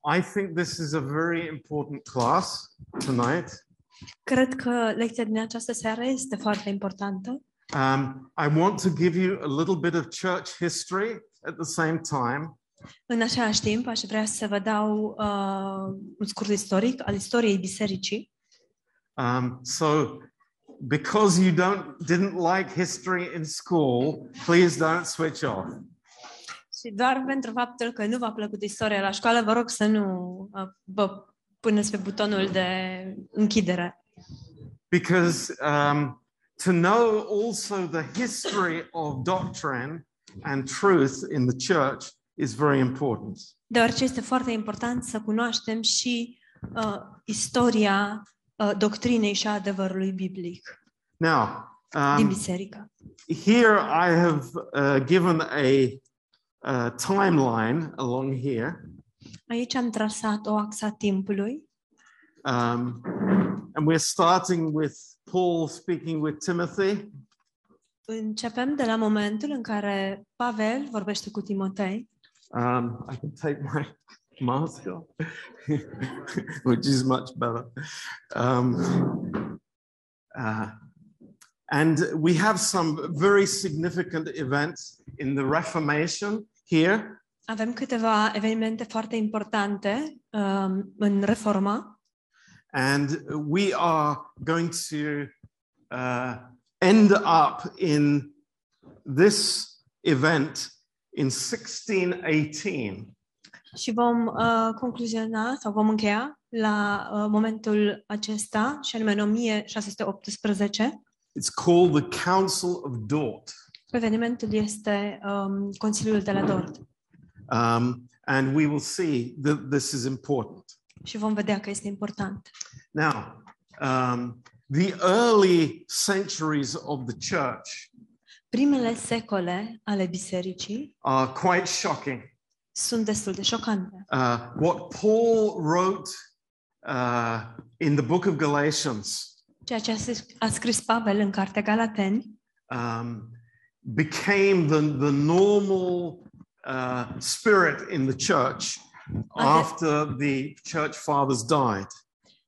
I think this is a very important class tonight. Cred că lecția din această seară este foarte importantă. Um, I want to give you a little bit of church history at the same time. În același timp, aș vrea să vă dau uh, un scurt istoric al istoriei bisericii. Um, so, because you don't didn't like history in school, please don't switch off. Și doar pentru faptul că nu v-a plăcut istoria la școală, vă rog să nu uh, vă puneți pe butonul de închidere. Because um, to know also the history of doctrine and truth in the church is very important. Deoarece este foarte important să cunoaștem și uh, istoria uh, doctrinei și a adevărului biblic Now, din um, biserică. here I have uh, given a, uh timeline along here, Aici am trasat o axa timpului um, and we're starting with Paul speaking with Timothy, Începem de la momentul în care Pavel vorbește cu Timotei. Um, I can take my mask off, which is much better. Um, uh, and we have some very significant events in the Reformation here. Avem câteva evenimente foarte importante um, în Reforma And we are going to uh, end up in this event in 1618. și vom uh, concluziona sau vom încheia la uh, momentul acesta, și anume în 1618. It's called the Council of Dort. Evenimentul este um, Consiliul de la Dort Um, and we will see that this is important. și vom vedea că este important. Now, um, the early centuries of the church Primele secole ale bisericii are quite shocking. sunt destul de șocante. Uh, what Paul wrote uh, in the book of Galatians Ceea ce a scris- a scris Pavel în Cartea Galateni um, became the, the normal uh, spirit in the church after the church fathers died.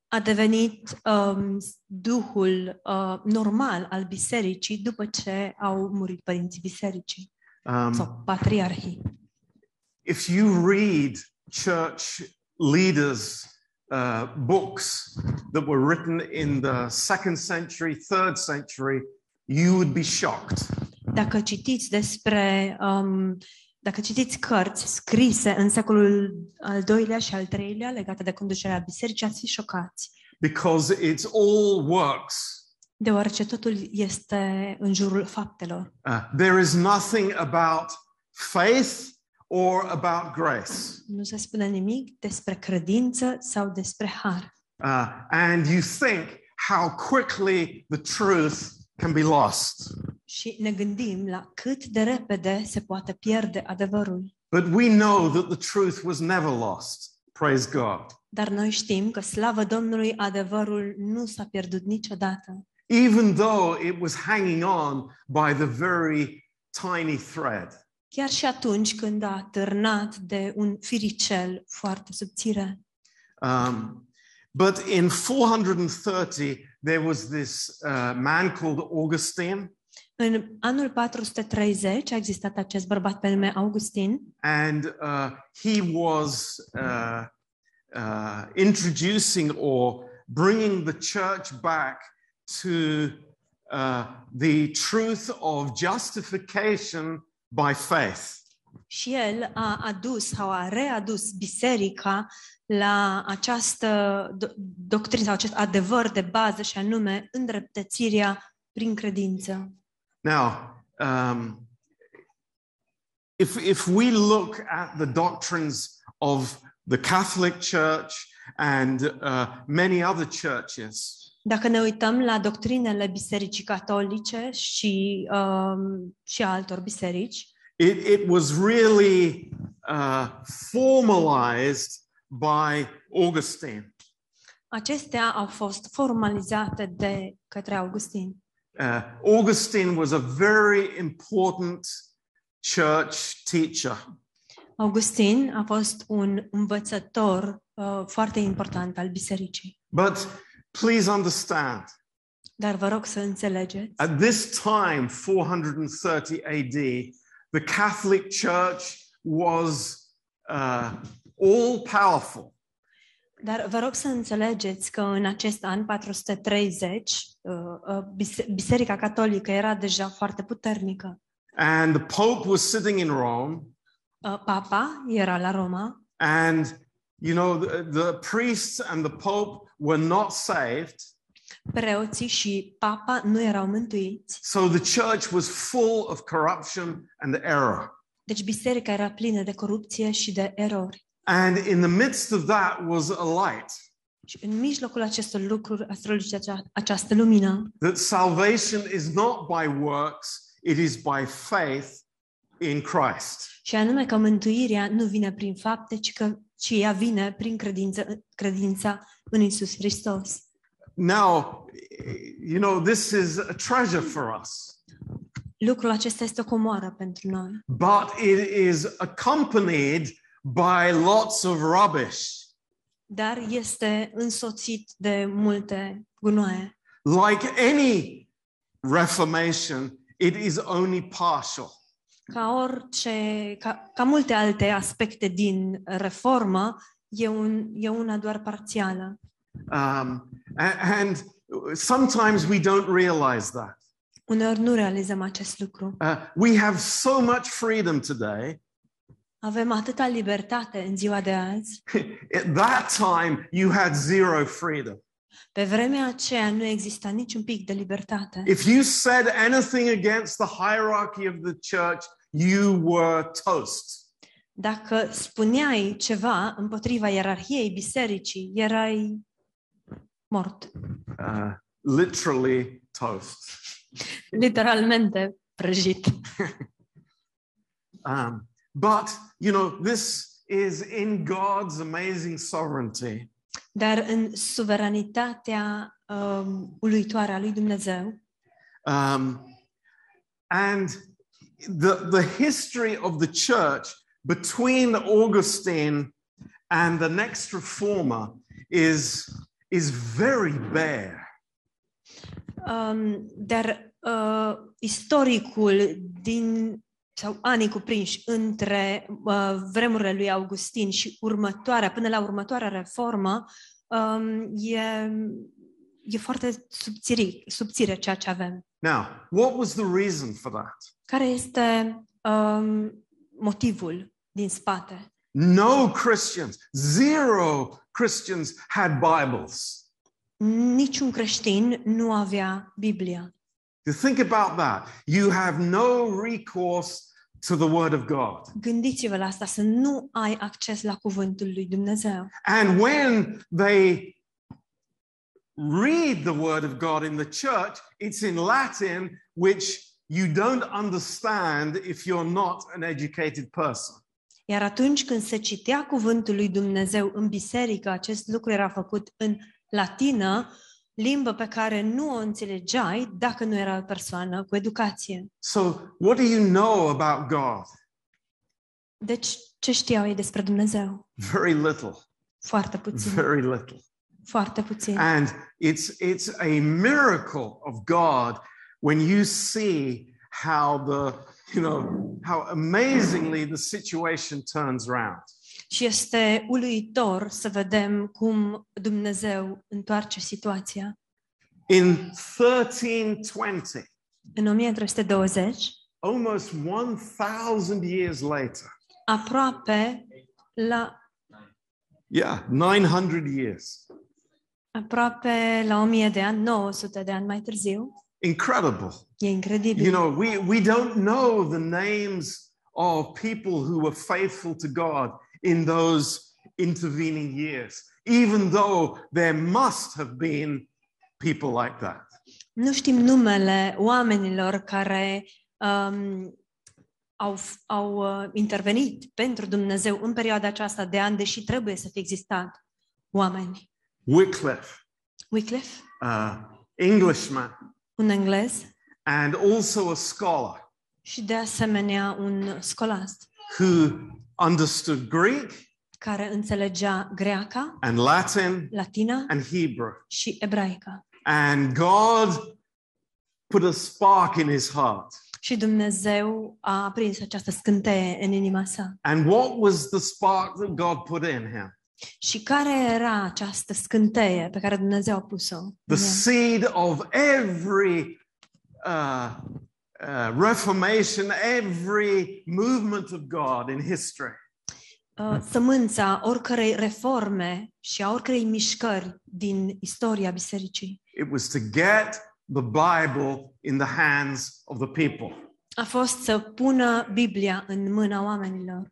a devenit um, duhul uh, normal al bisericii după ce au murit părinții bisericii Um, sau patriarhii. if you read church leaders' uh, books that were written in the second century, third century, you would be shocked. Dacă citiți despre um, dacă citiți cărți scrise în secolul al doilea și al treilea legate de conducerea bisericii, ați fi șocați, Because it's all works. deoarece totul este în jurul faptelor. Uh, there is nothing about faith or about grace. Nu se spune nimic despre credință sau despre har. Uh, and you think how quickly the truth can be lost. Și ne gândim la cât de repede se poate pierde adevărul. But we know that the truth was never lost. Praise God. Dar noi știm că, slavă Domnului, adevărul nu s-a pierdut niciodată. Even though it was hanging on by the very tiny thread. Chiar și atunci când a târnat de un firicel foarte subțire. Um, but in 430, there was this uh, man called Augustine, În anul 430 a existat acest bărbat pe nume Augustin and uh, he was uh, uh, introducing or bringing the church back to uh, the truth of justification by faith. și el a adus sau a readus biserica la această do- doctrină sau acest adevăr de bază și anume îndreptățirea prin credință. Now, um, if, if we look at the doctrines of the Catholic Church and uh, many other churches, Dacă ne uităm la doctrinele bisericii catolice și, um, și altor biserici, it, it was really uh, formalized by Augustine. acestea au fost formalizate de către Augustin. Uh, Augustine was a very important church teacher. Augustin a fost un învățător uh, foarte important al bisericii. But please understand, Dar vă rog să înțelegeți, at this time, 430 AD, the Catholic Church was uh, all powerful. dar vă rog să înțelegeți că în acest an 430 uh, uh, bise- Biserica Catolică era deja foarte puternică. And the Pope was sitting in Rome, Uh, Papa era la Roma and you know, the, the priests and the Pope were not saved. Preoții și papa nu erau mântuiți. So the church was full of corruption and error. Deci biserica era plină de corupție și de erori. And in the midst of that was a light Și în mijlocul acestor lucruri a strălucit acea, această lumină, that salvation is not by works, it is by faith in Christ. și anume că mântuirea nu vine prin fapte, ci, că, ci ea vine prin credință, credința în Isus Hristos. Now, you know, this is a treasure for us, Lucrul acesta este o comoară pentru noi, but it is accompanied by lots of rubbish. dar este însoțit de multe gunoaie. Like any reformation, it is only partial. Ca orice, ca, ca multe alte aspecte din reformă, e, un, e una doar parțială. Um, a- and sometimes we don't realize that. Uneori nu realizăm acest lucru. Uh, we have so much freedom today. Avem atâta libertate în ziua de azi. At that time, you had zero freedom. Pe vremea aceea nu exista niciun pic de libertate. If you said anything against the hierarchy of the church, you were toast. Dacă spuneai ceva împotriva ierarhiei bisericii, erai mort. Uh, literally toast. Literalmente prăjit. Um, but, you know, this is in God's amazing sovereignty. Dar în suveranitatea um, uluitoare a lui Dumnezeu, Um, and the, the history of the church between Augustine and the next reformer is, is very bare. um, dar uh, istoricul din sau anii cuprinși între uh, vremurile lui Augustin și următoarea, până la următoarea reformă, um, e, e foarte subțiri, subțire ceea ce avem. Now, what was the reason for that? Care este um, motivul din spate? No Christians, zero Christians had Bibles. Niciun creștin nu avea Biblia. You think about that. You have no recourse to the Word of God. Gândiți-vă la asta, să nu ai acces la cuvântul lui Dumnezeu. And when they read the Word of God in the church, it's in Latin, which you don't understand if you're not an educated person. Iar atunci când se citea cuvântul lui Dumnezeu în biserică, acest lucru era făcut în latină, limbă pe care nu o înțelegeai dacă nu era o persoană cu educație. So, what do you know about God? Deci, ce știau ei despre Dumnezeu? Very little, Foarte puțin. very little. Foarte puțin. And it's it's a miracle of God when you see how the you know how amazingly the situation turns around. Și este uluitor să vedem cum Dumnezeu întoarce situația. In 1320, În 1320, almost 1000 years later, aproape la yeah, 900 years. aproape la 1000 de ani, 900 de ani mai târziu, Incredible. You know, we, we don't know the names of people who were faithful to God in those intervening years, even though there must have been people like that. Nu știm numele oamenilor care um, au, au uh, intervenit pentru Dumnezeu în perioada aceasta de ani, deși trebuie să fie existat oameni. Wycliffe, Wycliffe, uh, Englishman, un englez and also a scholar și de asemenea un scolast, who understood Greek care înțelegea greaca, and Latin latina and Hebrew. și ebraica. And God put a spark in his heart. Și Dumnezeu a aprins această scânteie în inima sa. And what was the spark that God put in him? Și care era această scânteie pe care Dumnezeu a pus-o? în The el? seed of every uh, uh, reformation, every movement of God in history. Uh, Sămânța oricărei reforme și a oricărei mișcări din istoria bisericii It was to get the Bible in the hands of the people. a fost să pună Biblia în mâna oamenilor.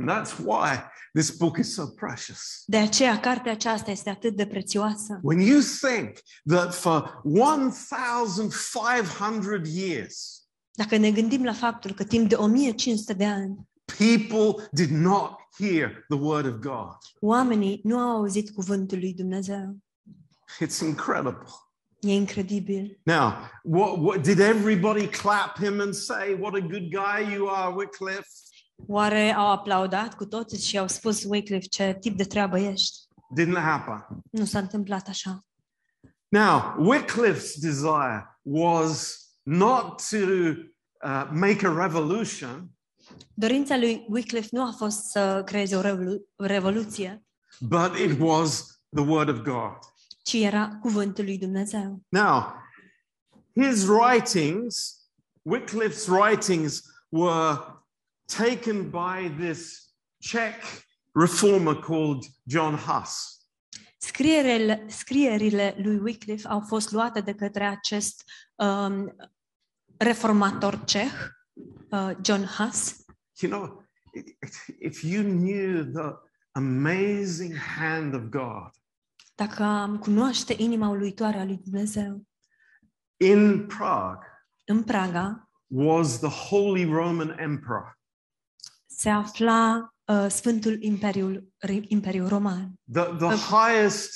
And that's why this book is so precious. De aceea, cartea aceasta este atât de prețioasă. When you think that for 1,500 years, Dacă ne gândim la faptul că timp de 1500 de ani people did not hear the word of God, oamenii nu au auzit cuvântul lui Dumnezeu. it's incredible. E incredibil. Now, what, what did everybody clap him and say, What a good guy you are, Wycliffe? Oare au aplaudat cu toții și au spus Wycliffe ce tip de treabă ești? Didn't happen. Nu s-a întâmplat așa. Now, Wycliffe's desire was not to uh, make a revolution, Dorința lui Wycliffe nu a fost să creeze o revolu- revoluție, but it was the word of God. ci era cuvântul lui Dumnezeu. Now, his writings, Wycliffe's writings, were taken by this Czech reformer called John Huss. Scrierile, scrierile lui Wycliffe au fost luate de către acest um, reformator ceh, uh, John Huss. You know, if you knew the amazing hand of God Dacă am cunoaște inima uluitoare a lui Dumnezeu, in Prague în Praga was the Holy Roman Emperor, se afla uh, Sfântul Imperiul, Ri- Imperiul Roman, the, the highest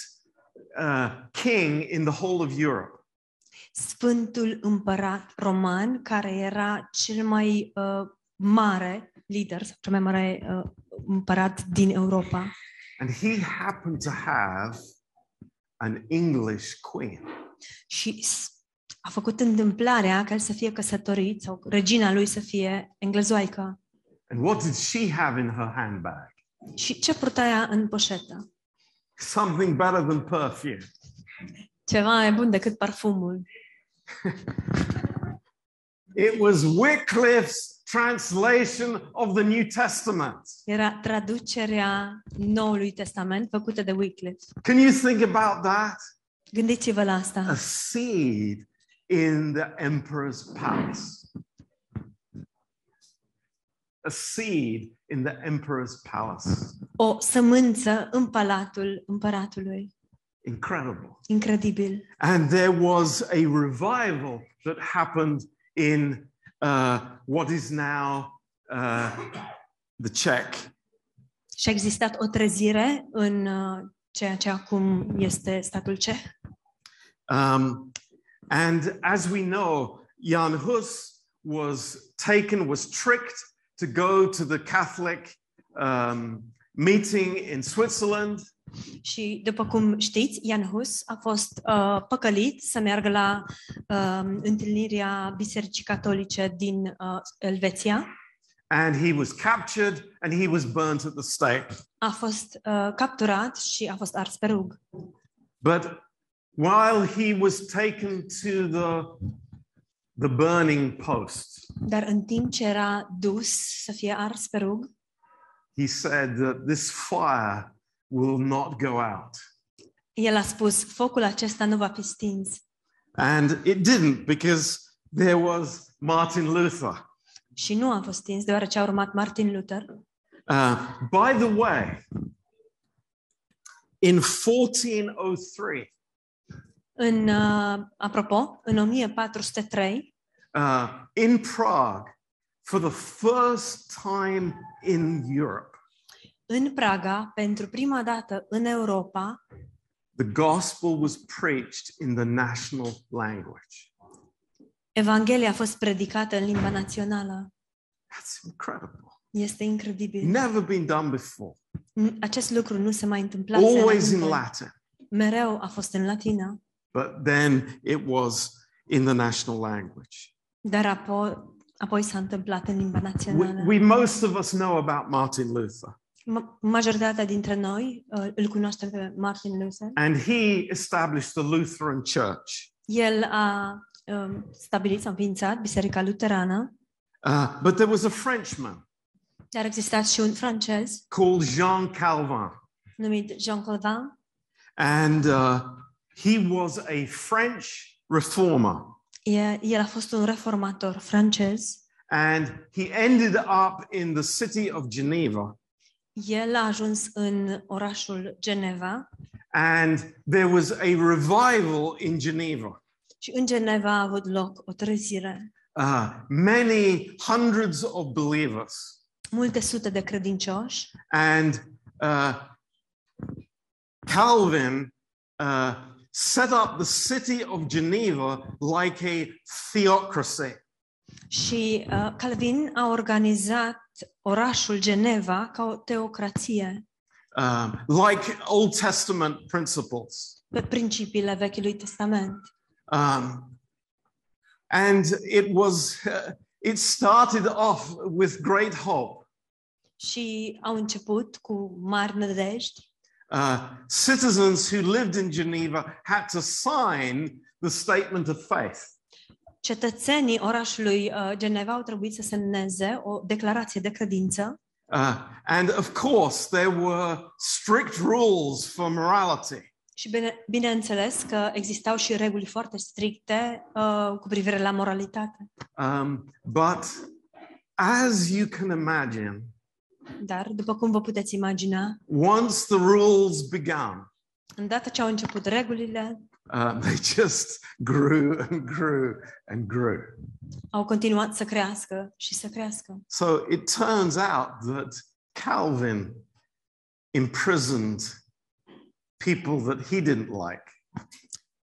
uh, king in the whole of Europe. Sfântul Împărat Roman, care era cel mai uh, mare lider, sau cel mai mare uh, împărat din Europa. And he happened to have an English queen. Și s- a făcut întâmplarea ca el să fie căsătorit sau regina lui să fie englezoaică. And what did she have in her handbag? Și ce purta ea în poșetă? Something better than perfume. Ceva mai bun decât parfumul. It was Wycliffe's translation of the New Testament. Era traducerea Noului Testament făcută de Wycliffe. Can you think about that? Gândiți-vă la A seed in the emperor's palace. A seed in the emperor's palace. O sămânță în palatul împăratului. Incredible. Incredibil. And there was a revival that happened in uh, what is now uh, the Czech. Și a existat o trezire în uh, ceea ce acum este statul ceh. Um, and as we know, Jan Hus was taken, was tricked to go to the Catholic um, meeting in Switzerland. Și după cum știți, Jan Hus a fost uh, păcălit să meargă la uh, întâlnirea Bisericii Catolice din uh, Elveția. And he was captured and he was burnt at the stake. A fost uh, capturat și a fost ars pe rug. But while he was taken to the, the burning post, Dar în timp ce era dus să fie ars pe rug, he said that this fire will not go out. el a spus, focul acesta nu va fi stins. And it didn't because there was Martin Luther. Și nu a fost stins, deoarece a urmat Martin Luther. Uh, by the way, in 1403, În, uh, apropo, în 1403, uh, in Prague, for the first time in Europe, în Praga, pentru prima dată în Europa, the gospel was preached in the national language. Evanghelia a fost predicată în limba națională. That's incredible. Este incredibil. Never been done before. N- Acest lucru nu se mai întâmplase Always in înainte. Latin. Mereu a fost în latină, But then it was in the national language. dar apoi, apoi s-a întâmplat în limba We, națională. we most of us know about Martin Luther. Ma- Majoritatea dintre noi uh, îl cunoaștem pe Martin Luther. And he established the Lutheran Church. El a um, stabilit, s-a înființat Biserica Luterană, Uh, but there was a Frenchman dar a existat și un francez called Jean Calvin. numit Jean Calvin And uh, he was a French reformer. E- El a fost un reformator francez. And he ended up in the city of Geneva. El a ajuns în orașul Geneva And there was a revival in Geneva. și în Geneva a avut loc o trezire. Uh, many hundreds of believers. Multe sute de credincioși And uh, Calvin uh, set up the city of Geneva like a theocracy. și uh, Calvin a organizat orașul Geneva ca o teocrație um, like Old Testament principles. pe principiile Vechiului Testament. Um, and it was, uh, it started off with great hope. Și au început cu mari nădejdi. Uh, citizens who lived in Geneva had to sign the statement of faith. Cetățenii orașului uh, Geneva au trebuit să semneze o declarație de credință Uh, and of course, there were strict rules for morality. și bine, bineînțeles că existau și reguli foarte stricte uh, cu privire la moralitate. Um, but as you can imagine, Dar, după cum vă puteți imagina, once the rules began, îndată ce au început regulile, uh, they just grew and grew and grew. au continuat să crească și să crească. So it turns out that Calvin imprisoned people that he didn't like.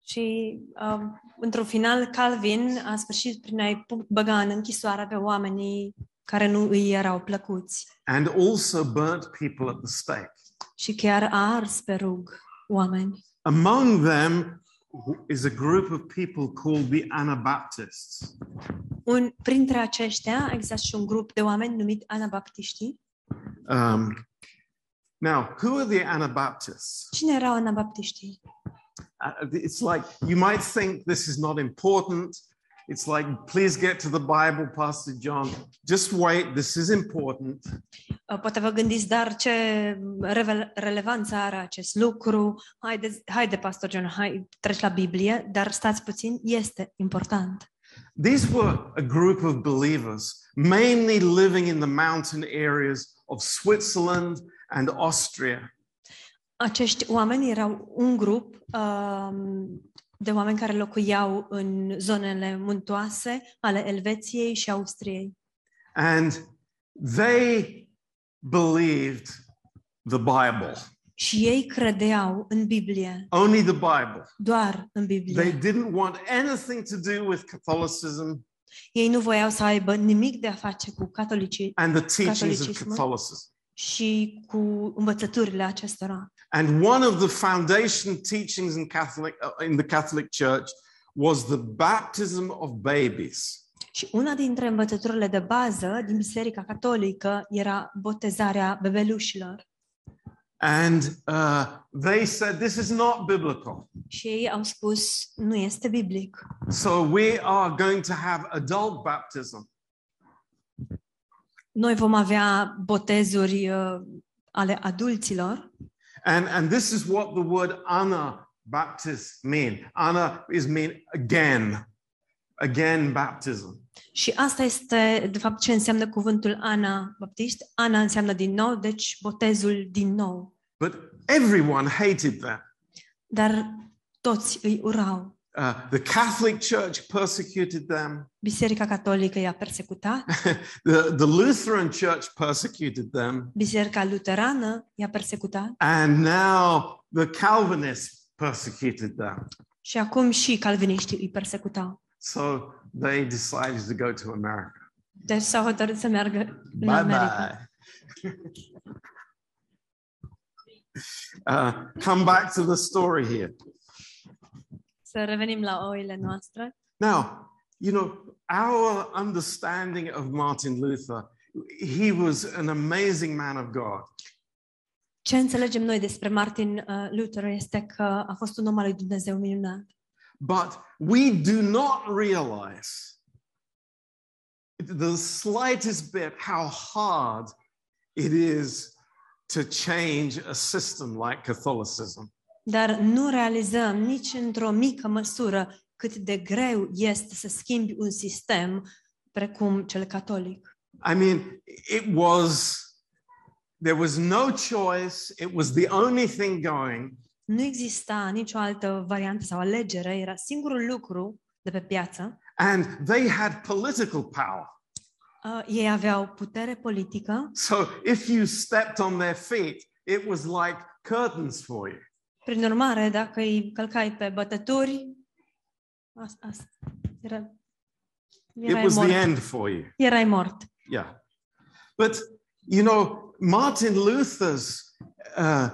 Și, uh, într-un final, Calvin a sfârșit prin a-i pu- băga în închisoare pe oamenii care nu îi erau plăcuți. and also burnt people at the stake. Și chiar a ars pe rug oameni. Among them is a group of people called the Anabaptists. Un, printre aceștia există și un grup de oameni numit anabaptiștii. Um, now, who are the Anabaptists? Cine erau anabaptiștii? Uh, it's like you might think this is not important. It's like, please get to the Bible, Pastor John. Just wait, this is important. Uh, Poate vă gândiți, dar ce revel- relevanță are acest lucru? Haide, haide Pastor John, hai, treci la Biblie, dar stați puțin, este important. These were a group of believers, mainly living in the mountain areas of Switzerland and Austria. Acești oameni erau un grup um, de oameni care locuiau în zonele muntoase ale Elveției și Austriei. And they believed the Bible, Și ei credeau în Biblie, only the Bible. doar în They Biblie. didn't want anything to do with Catholicism Ei nu voiau să aibă nimic de a face cu catolicii and the teachings of Catholicism. Catholicism. și cu învățăturile acestora. And one of the foundation teachings in Catholic uh, in the Catholic Church was the baptism of babies. Și una dintre învățăturile de bază din Biserica Catolică era botezarea bebelușilor. And uh, they said this is not biblical. Și ei au spus, nu este biblic. So we are going to have adult baptism. Noi vom avea botezuri uh, ale adulților And, and this is what the word Anna Baptist mean. Anna is mean again, again baptism. și asta este, de fapt, ce înseamnă cuvântul Ana Baptist. Ana înseamnă din nou, deci botezul din nou. But everyone hated them. Dar toți îi urau. Uh, the Catholic Church persecuted them. Biserica Catolică i-a persecutat, the, the Lutheran Church persecuted them. Biserica Luterană i-a persecutat And now the Calvinists persecuted them. și acum și calviniștii îi persecutau. So they decided to go to America. Deci s-au hotărât să meargă în Bye America. bye. uh, come back to the story here. Să revenim la oile noastre. Now, you know, our understanding of Martin Luther, he was an amazing man of God. Ce înțelegem noi despre Martin uh, Luther este că a fost un om al lui Dumnezeu minunat. But we do not realize the slightest bit how hard it is to change a system like Catholicism. Dar nu realizăm nici într-o mică măsură cât de greu este să schimbi un sistem precum cel catolic. I mean, it was, there was no choice, it was the only thing going. Nu exista nicio altă variantă sau alegere, era singurul lucru de pe piață. And they had political power. Uh, ei aveau putere politică, So if you stepped on their feet, it was like curtains for you. Prin urmare, dacă îi călcai pe bătături, asta, asta era, It was mort. the end for you. Erai mort. Yeah. But, you know, Martin Luther's, uh,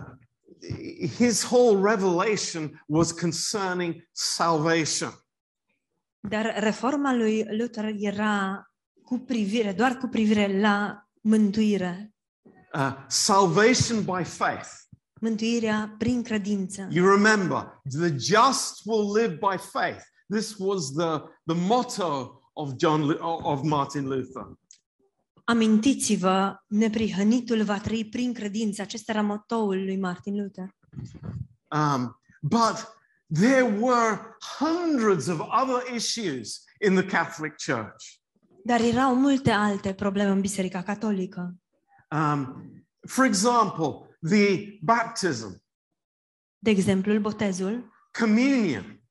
his whole revelation was concerning salvation. Dar reforma lui Luther era cu privire, doar cu privire la mântuire. Uh, salvation by faith. Mântuirea prin credință. You remember, the just will live by faith. This was the, the motto of John Lu- of Martin Luther. Amintiți-vă, neprihănitul va trăi prin credință. Acesta era motoul lui Martin Luther. Um, but there were hundreds of other issues in the Catholic Church. Dar erau multe alte probleme în Biserica Catolică. Um, for example, the baptism, De exemplu, botezul, communion.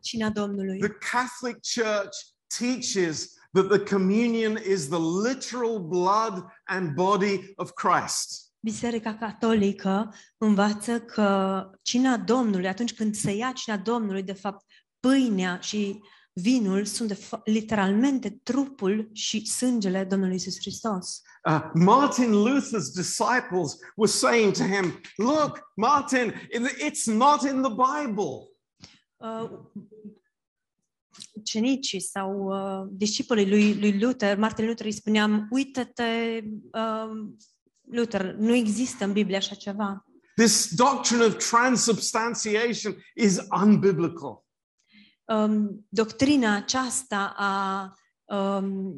cina Domnului. The Catholic Church teaches that the communion is the literal blood and body of Christ. Biserica Catolică învață că cina Domnului, atunci când se ia cina Domnului, de fapt, pâinea și vinul sunt literalmente trupul și sângele Domnului Isus Hristos. Uh, Martin Luther's disciples were saying to him, Look, Martin, it's not in the Bible. Uh, ucenicii sau uh, discipolii lui, lui Luther, Martin Luther, îi spuneam, uită-te, uh, Luther, nu există în Biblie așa ceva. This doctrine of transubstantiation is unbiblical. Um, doctrina aceasta a um,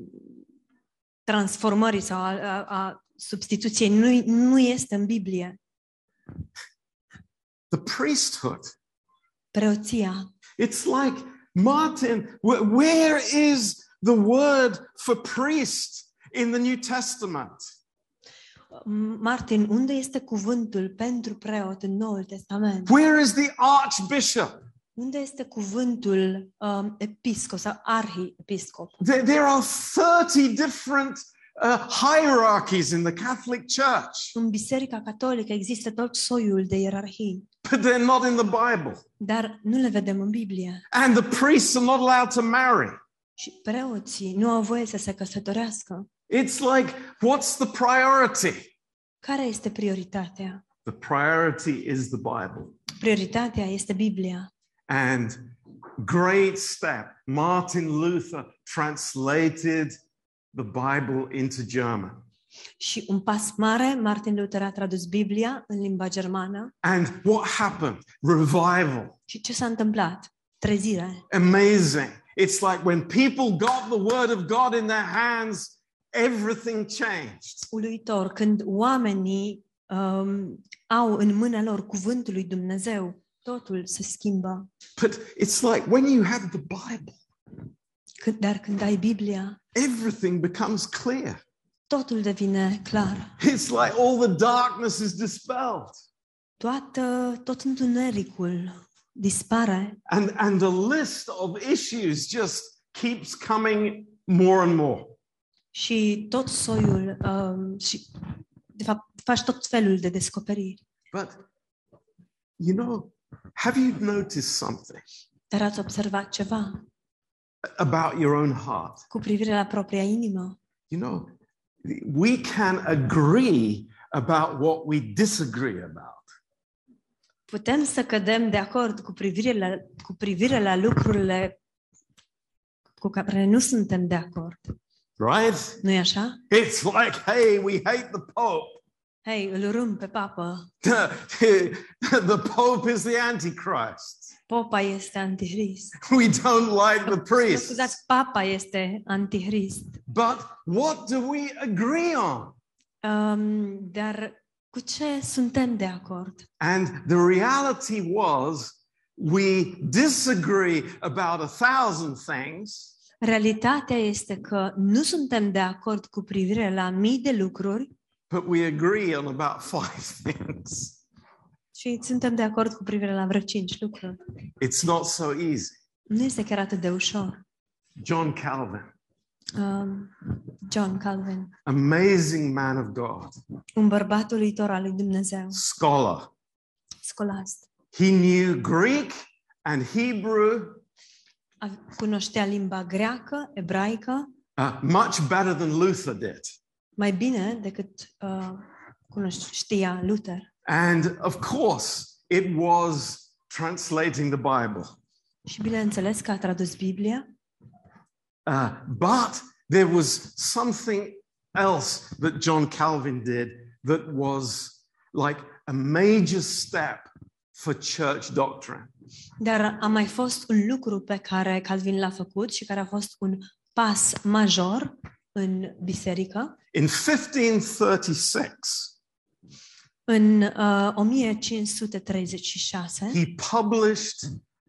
transformării sau a, a, a substituției nu, nu este în Biblie. The priesthood. Preoția. It's like, Martin, wh- where is the word for priest in the New Testament? Martin, unde este cuvântul pentru preot în Noul Testament? Where is the archbishop? Unde este cuvântul um, episcop sau arhiepiscop? There, there are 30 different uh, hierarchies in the Catholic Church, În Biserica Catolică există tot soiul de ierarhii, but they're not in the Bible. dar nu le vedem în Biblie. And the priests are not allowed to marry. Și preoții nu au voie să se căsătorească. It's like, what's the priority? Care este prioritatea? The priority is the Bible. Prioritatea este Biblia. And great step, Martin Luther translated the Bible into German. Și un pas mare, Martin Luther a tradus Biblia în limba germană. And what happened? Revival. Și ce s-a întâmplat? Trezire. Amazing. It's like when people got the word of God in their hands, everything changed. Uluitor, când oamenii um, au în mâna lor cuvântul lui Dumnezeu, totul se schimbă. But it's like when you have the Bible, Când, dar când ai Biblia, everything becomes clear. totul devine clar. It's like all the darkness is dispelled. Toată, tot întunericul dispare And, and the list of issues just keeps coming more and more. și tot soiul um, și de fapt faci tot felul de descoperiri. But, you know, have you noticed something? Dar ați observat ceva? about your own heart. cu privire la propria inimă. You know, we can agree about what we disagree about. Putem să cădem de acord cu privire la, cu privire la lucrurile cu care nu suntem de acord. Right? nu e așa? It's like, hey, we hate the Pope. Hei, îl urâm pe papă. the Pope is the Antichrist. Popa este antihrist. We don't like the Mă priest. Scuzați, papa este antihrist. But what do we agree on? Um, dar cu ce suntem de acord? And the reality was, we disagree about a thousand things, Realitatea este că nu suntem de acord cu privire la mii de lucruri but we agree on about five things. și suntem de acord cu privire la vreo cinci lucruri. It's not so easy. Nu este chiar atât de ușor. John Calvin, Um, John Calvin, amazing man of God, un bărbat uluitor al lui Dumnezeu, scholar. scolast. He knew Greek and Hebrew Cunoștea limba greacă, ebraică, uh, much better than Luther did. Mai bine decât uh, cunoș- știa Luther. And of course, it was translating the Bible. Și bineînțeles că a tradus Biblia, Uh, but there was something else that John Calvin did that was like a major step for church doctrine. dar a mai fost un lucru pe care Calvin l-a făcut și care a fost un pas major în biserică. In 1536, În uh, 1536 he published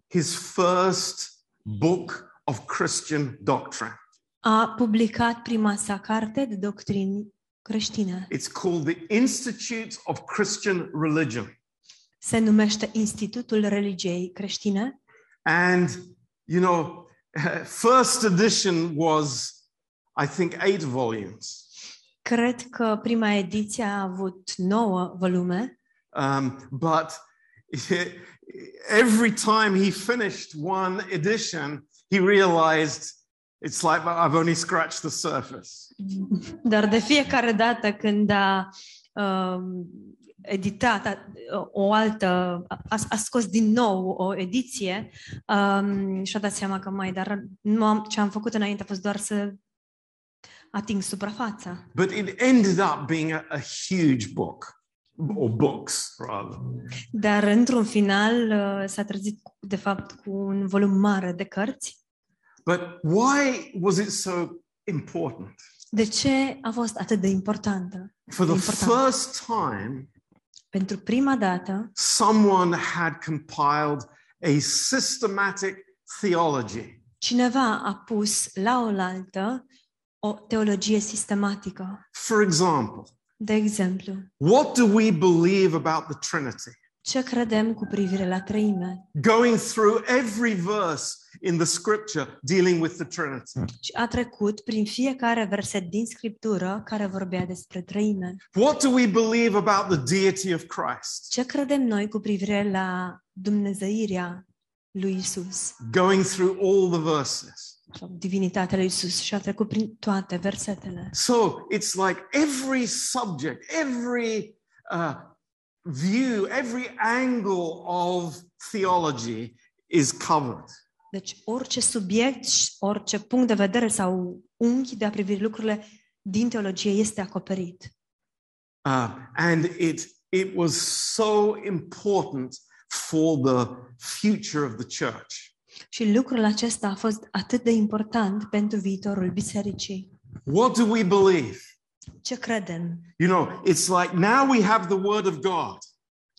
his first book of Christian doctrine. a publicat prima sa carte de doctrini creștine. It's called the Institute of Christian Religion. Se numește Institutul Religiei Creștine And, you know, first edition was, I think, eight volumes. Cred că prima ediție a avut nouă volume, Um, but every time he finished one edition, he realized it's like I've only scratched the surface. dar de fiecare dată când a um, editat a, o altă, a, a scos din nou o ediție um, și-a dat seama că mai, dar nu am, ce am făcut înainte a fost doar să ating suprafața. But it ended up being a, a huge book, or books rather. Dar într-un final uh, s-a trezit de fapt cu un volum mare de cărți. But why was it so important? De ce a fost atât de importantă? For the Important. first time, Pentru prima dată, someone had compiled a systematic theology. cineva a pus la oaltă o teologie sistematică. For example, De exemplu, what do we believe about the Trinity? ce credem cu privire la treime? Going through every verse in the scripture dealing with the Trinity. Și a trecut prin fiecare verset din Scriptură care vorbea despre treime. What do we believe about the deity of Christ? Ce credem noi cu privire la dumnezeirea lui Isus Going through all the verses. Sau divinitatea lui Isus și a trecut prin toate versetele. So it's like every subject, every uh, view, every angle of theology is covered. Deci orice subiect, și orice punct de vedere sau unghi de a privi lucrurile din teologie este acoperit. Uh, and it, it was so important for the future of the church. Și lucrul acesta a fost atât de important pentru viitorul bisericii. What do we believe? Ce credem? You know, it's like now we have the Word of God,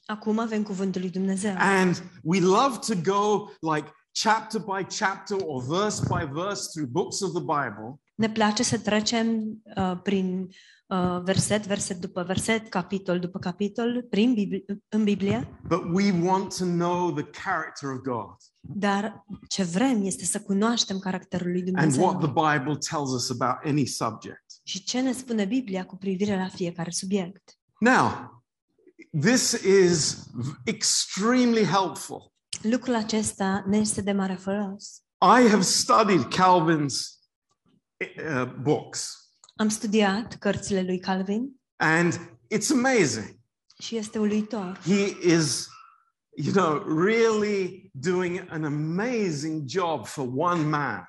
Acum avem cuvântul lui Dumnezeu. and we love to go like chapter by chapter or verse by verse through books of the Bible. Ne place să trecem uh, prin uh, verset, verset după verset, capitol după capitol, prin Biblie, în Biblie, But we want to know the character of God dar ce vrem este să cunoaștem caracterul lui and what the Dumnezeu Bible tells us about any subject. și ce ne spune Biblia cu privire la fiecare subiect. Now, this is v- extremely helpful. Lucrul acesta ne este de mare folos. I have studied Calvin's uh, books, Am studiat cărțile lui Calvin and it's amazing. și este uluitor. He is, you know, really doing an amazing job for one man.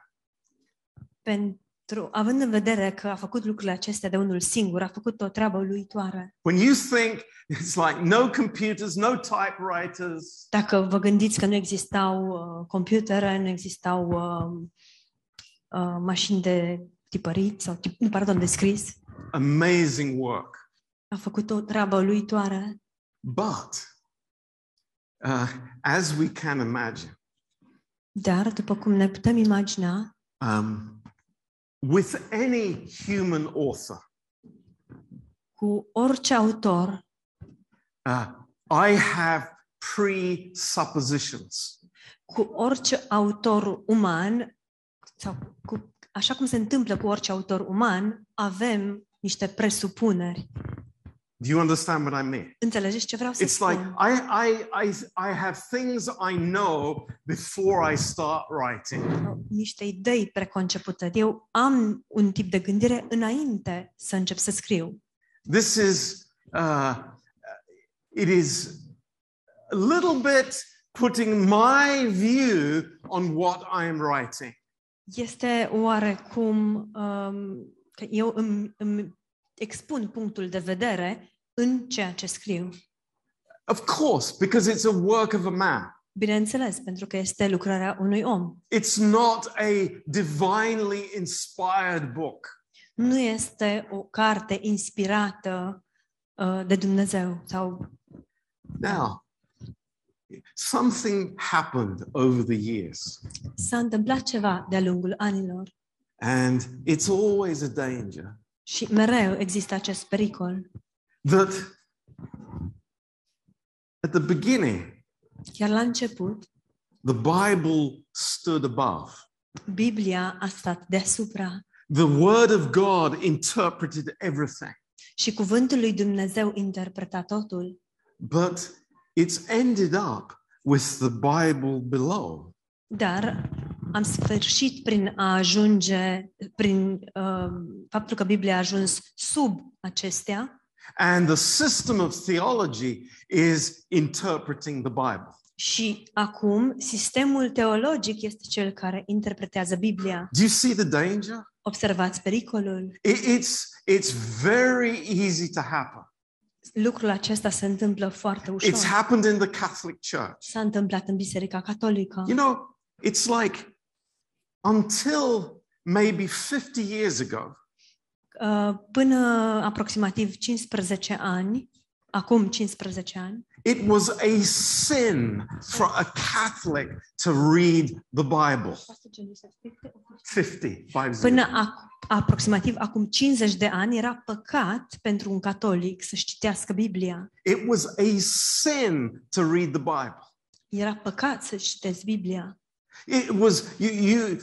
Pentru, având în vedere că a făcut lucrurile acestea de unul singur, a făcut o treabă uluitoare. When you think it's like no computers, no typewriters, Dacă vă gândiți că nu existau uh, computere, nu existau uh, uh, mașini de tipărit sau, tip, nu, pardon, de scris, amazing work. a făcut o treabă uluitoare. But uh, as we can imagine, Dar, după cum ne putem imagina, um, with any human author, cu orice autor, uh, I have presuppositions. cu orice autor uman, sau cu, așa cum se întâmplă cu orice autor uman, avem niște presupuneri. Do you understand what I mean? Înțelegeți ce vreau să It's spun? like I, I, I, I have things I know before I start writing. Sau niște idei preconcepute. Eu am un tip de gândire înainte să încep să scriu. This is, uh, it is a little bit putting my view on what I am writing. Este oarecum um, că eu îmi, îmi expun punctul de vedere în ceea ce scriu. Of course, because it's a work of a man. Bineînțeles, pentru că este lucrarea unui om. It's not a divinely inspired book. Nu este o carte inspirată uh, de Dumnezeu sau Now, something happened over the years, s-a întâmplat ceva de-a lungul anilor. And it's always a danger și mereu există acest pericol. that at the beginning, Chiar la început, the Bible stood above. Biblia a stat deasupra. The Word of God interpreted everything, și cuvântul lui Dumnezeu interpreta totul, but it's ended up with the Bible below. dar am sfârșit prin a ajunge, prin uh, faptul că Biblia a ajuns sub acestea And the system of theology is interpreting the Bible. și acum sistemul teologic este cel care interpretează Biblia. Do you see the danger? Observați pericolul. It- It's, it's very easy to happen. Lucrul acesta se întâmplă foarte ușor. It's happened in the Catholic Church. S-a întâmplat în Biserica Catolică. You know, it's like until maybe 50 years ago, Uh, Până aproximativ 15 ani, acum 15 ani, it was a sin for a Catholic to read the Bible. 50, five până a, aproximativ acum 50 de ani era păcat pentru un catolic să-și citească Biblia. It was a sin to read the Bible. Era păcat să citești Biblia. It was you. you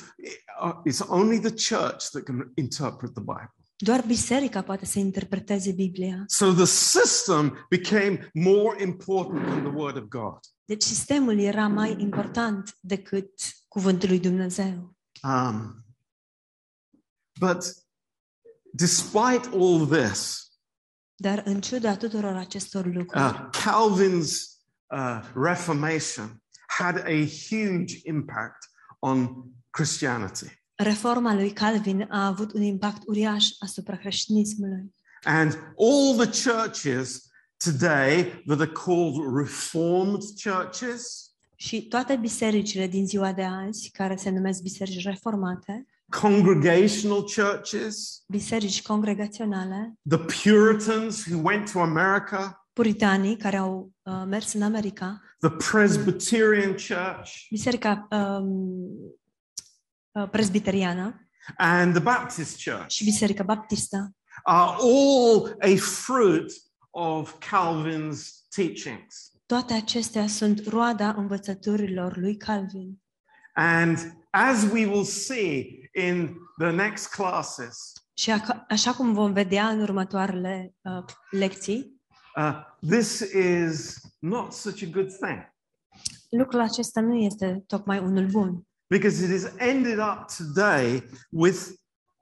uh, it's only the church that can interpret the Bible. Doar biserica poate să interpreteze Biblia. So the system became more important than the Word of God. Deci sistemul era mai important decât cuvântul lui Dumnezeu. Um, but despite all this, Dar în ciuda tuturor acestor lucruri, uh, Calvin's uh, Reformation had a huge impact on Christianity. Reforma lui Calvin a avut un impact uriaș asupra creștinismului. And all the churches today that are called Reformed churches, Și toate bisericile din ziua de azi, care se numesc biserici reformate, congregational churches, biserici congregaționale, the Puritans who went to America, puritanii care au uh, mers în America, the Presbyterian Church, biserica um, uh, presbiteriană and the Baptist Church și biserica baptistă are all a fruit of Calvin's teachings. toate acestea sunt roada învățăturilor lui Calvin. And as we will see in the next classes, Și aca- așa cum vom vedea în următoarele uh, lecții, uh, this is not such a good thing. lucrul acesta nu este tocmai unul bun. Because it has ended up today with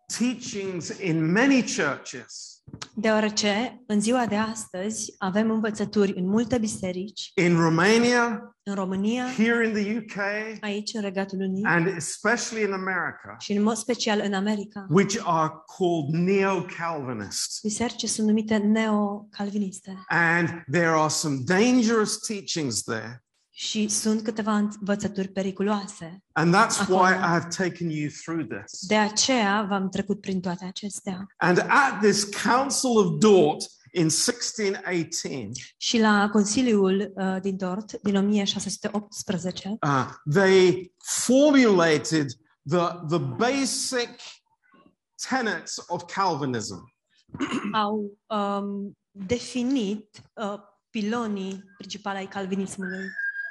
teachings in many churches Deoarece în ziua de astăzi avem învățături în multe biserici, in Romania, în România, here in the UK, aici în Regatul Unit and especially in America, și în mod special în America. which are called neo Calvinists. Biserici sunt numite neo-calviniste And there are some dangerous teachings there. Și sunt câteva învățături periculoase. And that's Acolo. why I've taken you through this. De aceea v-am trecut prin toate acestea. And at this Council of Dort in 1618, Și la Consiliul uh, din Dort din 1618 uh, they formulated the, the basic tenets of Calvinism. au um, definit uh, pilonii principali ai calvinismului.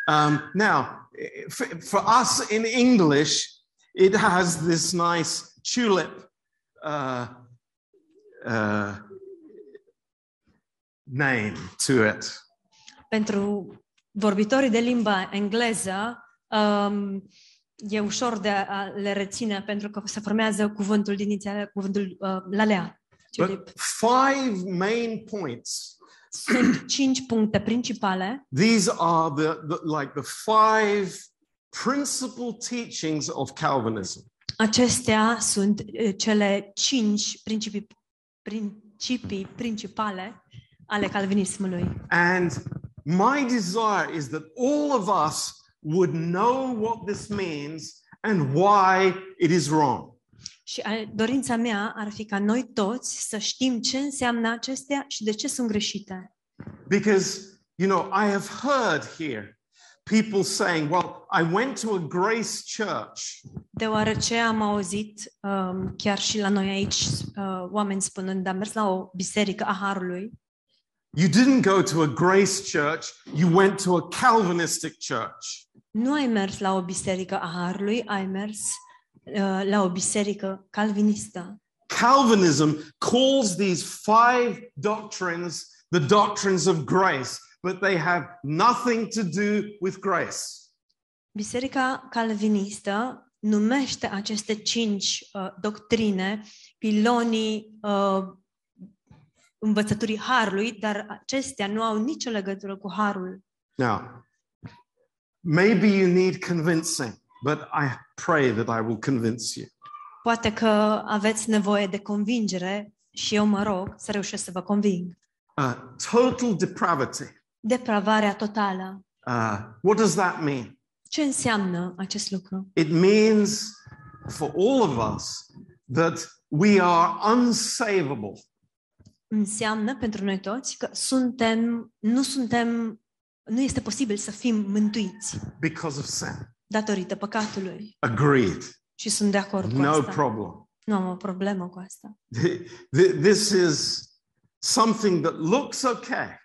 Um, now, for, for us in English, it has this nice tulip uh, uh, name to it. Pentru vorbitorii de limba engleză um, e ușor de a le reține pentru că se formează cuvântul din inițial, cuvântul uh, lalea. tulip. But five main points. Sunt cinci puncte principale. These are the, the like the five principal teachings of Calvinism. Acestea sunt uh, cele cinci principii, principii principale ale calvinismului. And my desire is that all of us would know what this means and why it is wrong. Și a- dorința mea ar fi ca noi toți să știm ce înseamnă acestea și de ce sunt greșite. Because, you know, I have heard here people saying, well, I went to a grace church Deoarece am auzit um, chiar și la noi aici uh, oameni spunând, am mers la o biserică a Harului, You didn't go to a grace church, you went to a Calvinistic church. nu ai mers la o biserică a Harului, ai mers uh, la o biserică calvinistă. Calvinism calls these five doctrines the doctrines of grace, but they have nothing to do with grace. Biserica calvinistă numește aceste cinci uh, doctrine pilonii uh, învățăturii Harului, dar acestea nu au nicio legătură cu Harul. Now, maybe you need convincing, but I pray that I will convince you. Poate că aveți nevoie de convingere și eu mă rog să reușesc să vă conving. Uh, total depravity. Depravarea totală. Uh, what does that mean? Ce înseamnă acest lucru? It means for all of us that we are unsavable. Înseamnă pentru noi toți că suntem, nu suntem, nu este posibil să fim mântuiți because of sin. Datorită păcatului. Agreed. Și sunt de acord cu No asta. problem. Nu am o problemă cu asta. This is something that looks okay,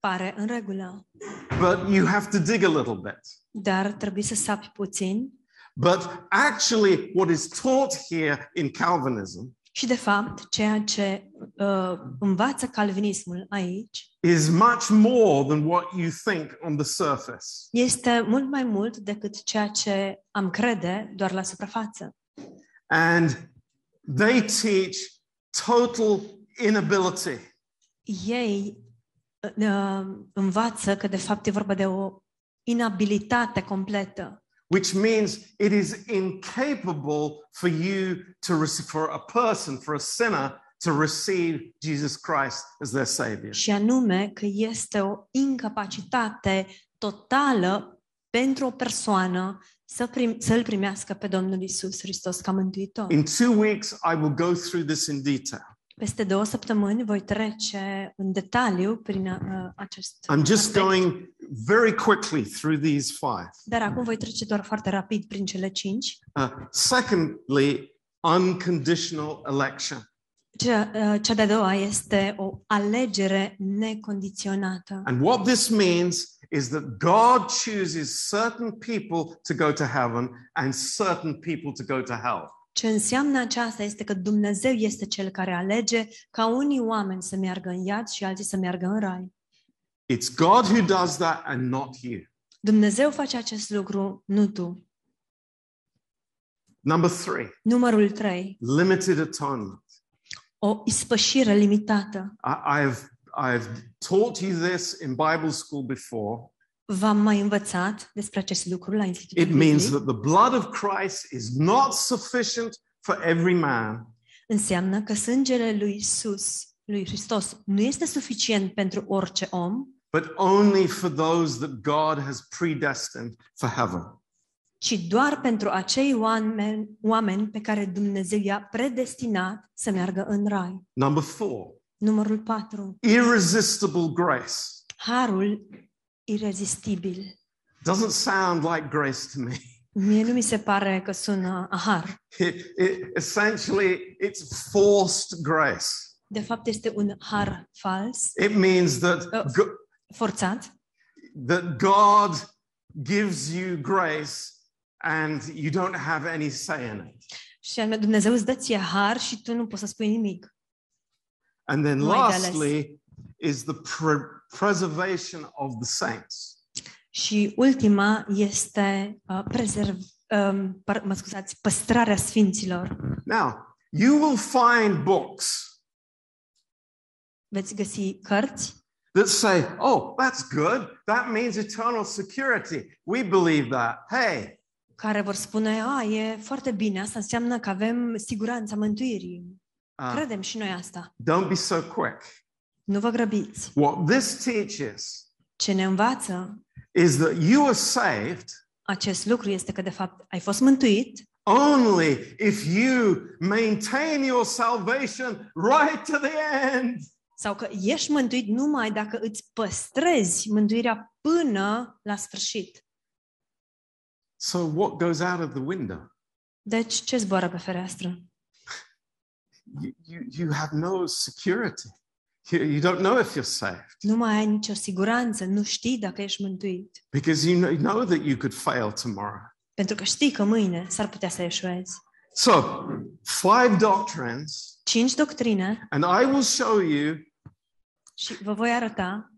Pare în regulă, but you have to dig a little bit. dar trebuie să sapi puțin. But actually, what is taught here in Calvinism Și de fapt, ceea ce uh, învață calvinismul aici is much more than what you think on the surface. este mult mai mult decât ceea ce am crede doar la suprafață. And they teach total inability. Ei uh, învață că de fapt e vorba de o inabilitate completă, which means it is incapable for you to receive, for a person, for a sinner to receive Jesus Christ as their Savior. și anume că este o incapacitate totală pentru o persoană să prim, să-L primească pe Domnul Isus Hristos ca mântuitor. In two weeks, I will go through this in detail. Peste două săptămâni voi trece în detaliu prin uh, acest I'm just aspect. going very quickly through these five. Dar acum voi trece doar foarte rapid prin cele cinci. Uh, secondly, unconditional election. Cea, uh, cea de-a doua este o alegere necondiționată. And what this means is that God chooses certain people to go to heaven and certain people to go to hell. Ce înseamnă aceasta este că Dumnezeu este cel care alege ca unii oameni să meargă în iad și alții să meargă în rai. It's God who does that and not you. Dumnezeu face acest lucru, nu tu. Number three, Numărul 3. limited atonement. O ispășire limitată. I, I've I've taught you this in Bible school before. V-am mai învățat despre acest lucru la Institutul It means Biblic. that the blood of Christ is not sufficient for every man, Înseamnă că sângele lui Isus, lui Hristos, nu este suficient pentru orice om, but only for those that God has predestined for heaven. ci doar pentru acei oameni, oameni pe care Dumnezeu i-a predestinat să meargă în rai. Number four, Numărul 4. irresistible grace. Harul irezistibil. Doesn't sound like grace to me. Mie nu mi se pare că sună a har. It, it, essentially, it's forced grace. De fapt, este un har fals, It means that, Uh, Go- forțat, that God gives you grace and you don't have any say in it. și anume Dumnezeu îți dă ție har și tu nu poți să spui nimic. And then, Nu ai de ales. lastly, is the pre- preservation of the saints. Și ultima este uh, prezerv, um, păr- mă scuzați, păstrarea sfinților. Now, you will find books Veți găsi cărți that say, oh, that's good. That means eternal security. We believe that. Hey, care vor spune, a, e foarte bine, asta înseamnă că avem siguranța mântuirii. uh, Credem și noi asta. don't be so quick. Nu vă grăbiți. What this teaches Ce ne învață is that you are saved acest lucru este că, de fapt, ai fost mântuit only if you maintain your salvation right to the end. sau că ești mântuit numai dacă îți păstrezi mântuirea până la sfârșit. So, what goes out of the window? Deci, ce zboară pe fereastră? You, you, you have no security. You, you don't know if you're saved Nu mai ai nicio siguranță, nu știi dacă ești mântuit. because you know, you know that you could fail tomorrow. Pentru că știi că mâine s-ar putea să eșuezi. So, five doctrines, Cinci doctrine and I will show you și vă voi arăta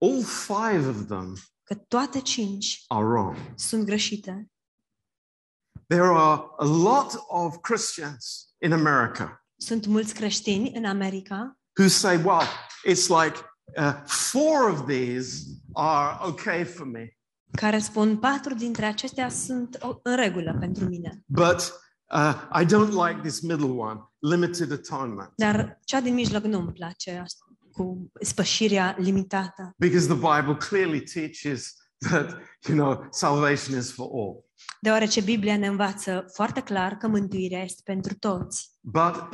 all five of them că toate cinci are wrong. sunt greșite. There are a lot of Christians in America Sunt mulți creștini în America who say, well, it's like uh, four of these are okay for me, care spun patru dintre acestea sunt în regulă pentru mine. but uh, I don't like this middle one, limited atonement, Dar cea din mijloc nu îmi place asta, cu spășirea limitată. because the Bible clearly teaches that, you know, salvation is for all. Deoarece Biblia ne învață foarte clar că mântuirea este pentru toți. But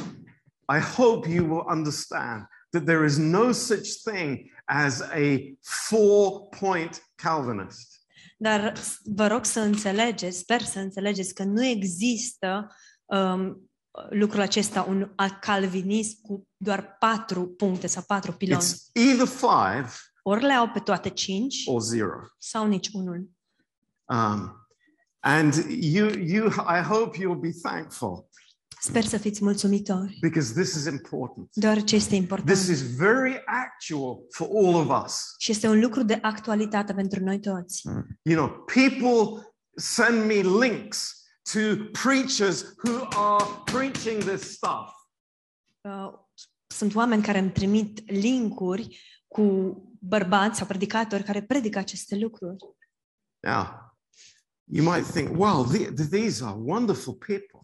I hope you will understand that there is no such thing as a four point Calvinist. Dar vă rog să înțelegeți, sper să înțelegeți că nu există um, lucrul acesta, un calvinism cu doar patru puncte sau patru piloni. It's either five Ori le au pe toate cinci or zero. sau nici unul. Um, and you, you, I hope you'll be thankful Sper să fiți mulțumitori, because this is important. deoarece este important. This is very actual for all of us. Și este un lucru de actualitate pentru noi toți. You know, people send me links to preachers who are preaching this stuff. Uh, Sunt oameni care îmi trimit linkuri cu bărbați sau predicatori care predică aceste lucruri. Now, you might think, well, the, these are wonderful people.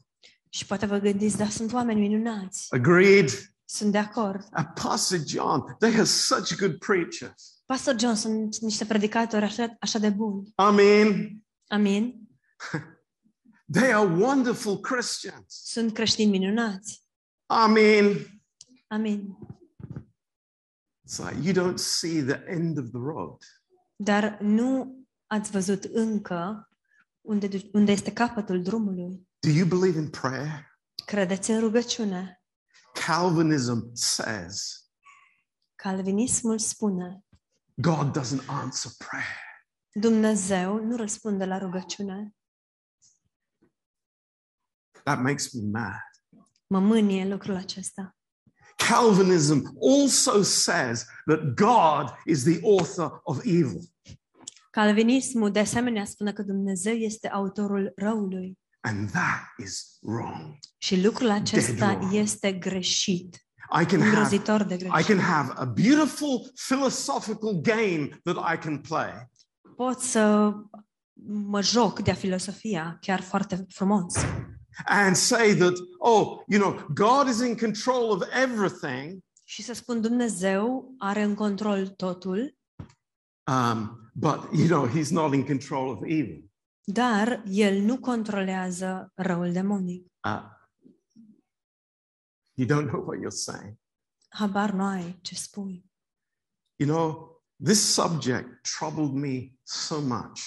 Și poate vă gândiți, dar sunt oameni minunați. Agreed. Sunt de acord. Uh, Pastor John, they are such good preachers. Pastor John sunt niște predicatori așa, așa de buni. I mean, Amin. they are wonderful Christians. Sunt creștini minunați. I mean, Amin. it's like you don't see the end of the road. Dar nu ați văzut încă unde, du- unde este capătul drumului. Do you believe in prayer? Credeți în rugăciune. Calvinism says Calvinismul spune, God doesn't answer prayer. Dumnezeu nu răspunde la rugăciune. That makes me mad. Mă mânie lucrul acesta. Calvinism also says that God is the author of evil. Calvinismul de asemenea spune că Dumnezeu este autorul răului. And that is wrong. Și lucrul acesta wrong. este greșit, I can have îngrozitor de I greșit. can have a beautiful philosophical game that I can play. Pot să mă joc de filosofia chiar foarte frumos and say that, oh, you know, God is in control of everything, și să spun Dumnezeu are în control totul, um, but, you know, he's not in control of evil. Dar El nu controlează răul demonic. Uh, you don't know what you're saying. Habar nu ai ce spui. You know, this subject troubled me so much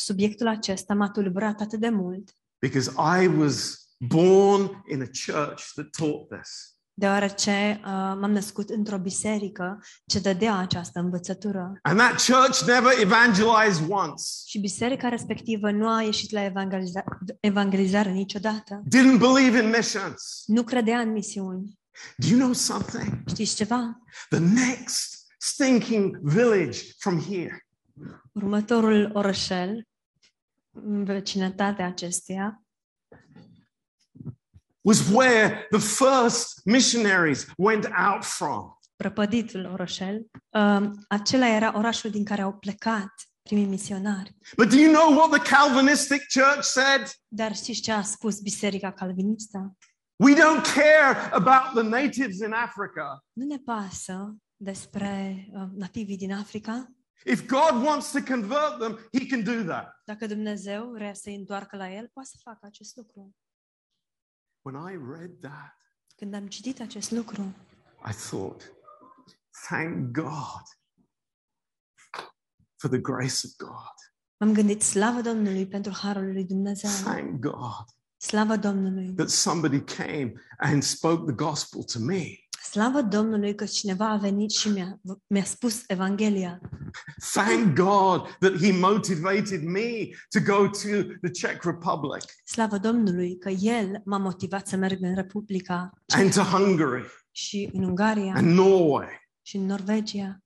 Subiectul acesta m-a tulburat atât de mult, because I was born in a church that taught this. Deoarece uh, m-am născut într-o biserică ce dădea această învățătură. And that church never evangelized once, Și biserica respectivă nu a ieșit la evangeliza- evangelizare niciodată. didn't believe in missions. Nu credea în misiuni. Do you know something? Știți ceva? The next stinking village from here Următorul orășel, în vecinătatea acesteia, was where the first missionaries went out from. prăpăditul orășel, uh, acela era orașul din care au plecat primii misionari. But do you know what the Calvinistic church said? Dar știți ce a spus biserica calvinistă? We don't care about the natives in Africa. Nu ne pasă despre uh, nativii din Africa. If God wants to convert them, He can do that. Dacă Dumnezeu vrea să-i întoarcă la el, poate să facă acest lucru. When I read that, Când am citit acest lucru, I thought, thank God for the grace of God. m-am gândit, slavă Domnului pentru harul lui Dumnezeu. Thank God Slavă Domnului. that somebody came and spoke the gospel to me. Slavă Domnului că cineva a venit și mi-a, mi-a spus Evanghelia. Thank God that He motivated me to go to the Czech Republic Slavă Domnului că El m-a motivat să merg în Republica and to Hungary și în Ungaria and Norway și în Norvegia,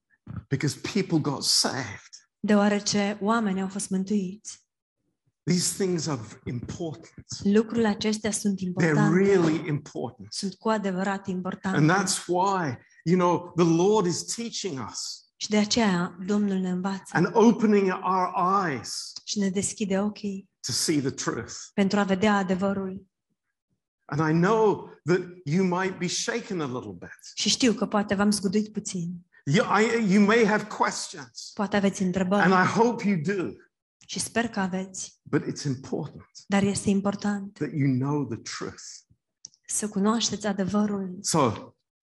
because people got saved. deoarece oamenii au fost mântuiți. These things are important. Lucrurile acestea sunt They're importante. really important. Sunt cu adevărat And importante. that's why, you know, the Lord is teaching us Și de aceea Domnul ne învață and opening our eyes și ne deschide ochii to see the truth. pentru a vedea adevărul. And I know that you might be shaken a little bit. Și știu că poate v-am zguduit puțin. You, I, you may have questions, Poate aveți and întrebări I hope you do. Și sper că aveți. But it's important Dar este important that you know the truth. să cunoașteți adevărul. So,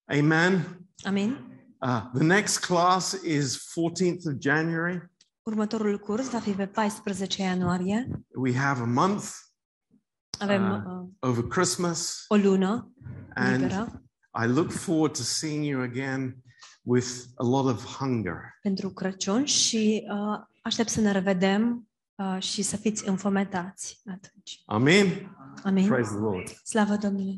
amen. Amin? Uh, the next class is 14th of January. Următorul curs va fi pe 14 ianuarie. We have a month Avem Ah. uh, over Christmas, o lună and liberă I look forward to seeing you again with a lot of hunger. pentru Crăciun și uh, aștept să ne revedem uh, și să fiți înfometați atunci. Amen. Amin? Praise the Lord. Slavă Domnului!